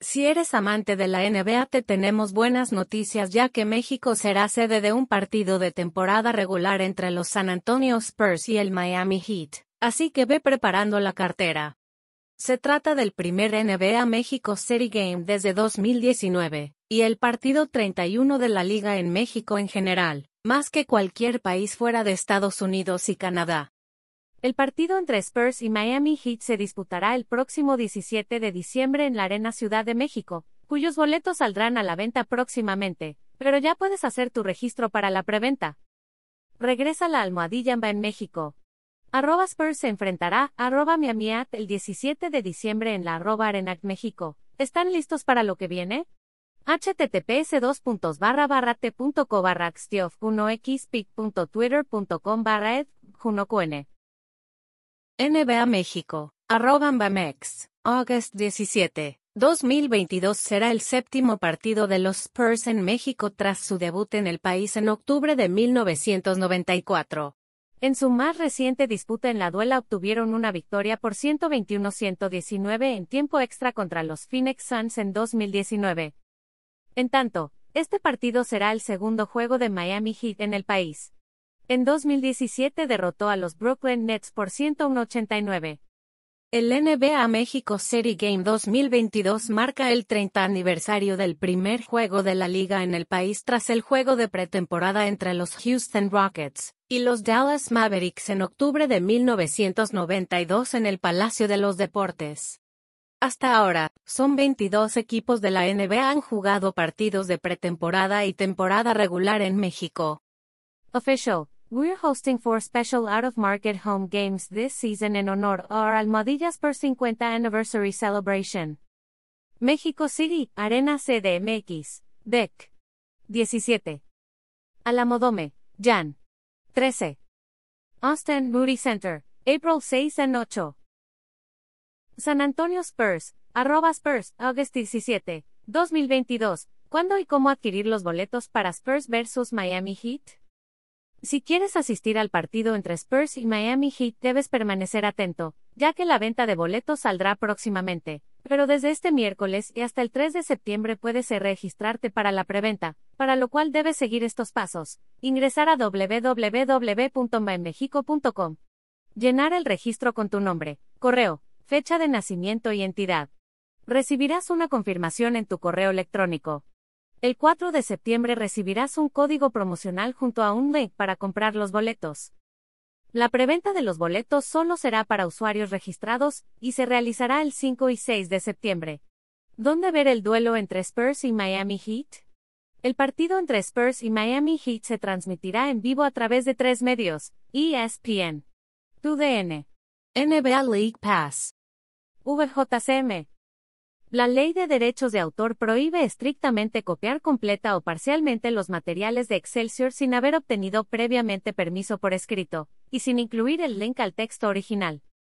Si eres amante de la NBA te tenemos buenas noticias ya que México será sede de un partido de temporada regular entre los San Antonio Spurs y el Miami Heat, así que ve preparando la cartera. Se trata del primer NBA México City Game desde 2019, y el partido 31 de la liga en México en general, más que cualquier país fuera de Estados Unidos y Canadá. El partido entre Spurs y Miami Heat se disputará el próximo 17 de diciembre en la Arena Ciudad de México, cuyos boletos saldrán a la venta próximamente, pero ya puedes hacer tu registro para la preventa. Regresa la almohadilla en México. Arroba Spurs se enfrentará a arroba Miamiat el 17 de diciembre en la arroba Arenac México. ¿Están listos para lo que viene? https barra barra t.co barra 1xpic.twitter.com barra ed NBA México, arroba Bamex, August 17. 2022 será el séptimo partido de los Spurs en México tras su debut en el país en octubre de 1994. En su más reciente disputa en la duela obtuvieron una victoria por 121-119 en tiempo extra contra los Phoenix Suns en 2019. En tanto, este partido será el segundo juego de Miami Heat en el país. En 2017 derrotó a los Brooklyn Nets por 101-89. El NBA México City Game 2022 marca el 30 aniversario del primer juego de la liga en el país tras el juego de pretemporada entre los Houston Rockets y los Dallas Mavericks en octubre de 1992 en el Palacio de los Deportes. Hasta ahora, son 22 equipos de la NBA han jugado partidos de pretemporada y temporada regular en México. Official We're hosting four special out-of-market home games this season in honor our Almohadillas per 50 anniversary celebration. México City, Arena CDMX, DEC. 17. Alamodome, Jan. 13. Austin Moody Center, April 6 and 8. San Antonio Spurs, arroba Spurs, August 17, 2022. ¿Cuándo y cómo adquirir los boletos para Spurs vs Miami Heat? Si quieres asistir al partido entre Spurs y Miami Heat debes permanecer atento, ya que la venta de boletos saldrá próximamente, pero desde este miércoles y hasta el 3 de septiembre puedes registrarte para la preventa, para lo cual debes seguir estos pasos. Ingresar a www.mymexico.com. Llenar el registro con tu nombre, correo, fecha de nacimiento y entidad. Recibirás una confirmación en tu correo electrónico. El 4 de septiembre recibirás un código promocional junto a un link para comprar los boletos. La preventa de los boletos solo será para usuarios registrados y se realizará el 5 y 6 de septiembre. ¿Dónde ver el duelo entre Spurs y Miami Heat? El partido entre Spurs y Miami Heat se transmitirá en vivo a través de tres medios: ESPN, TUDN, NBA League Pass, VJCM. La Ley de Derechos de Autor prohíbe estrictamente copiar completa o parcialmente los materiales de Excelsior sin haber obtenido previamente permiso por escrito, y sin incluir el link al texto original.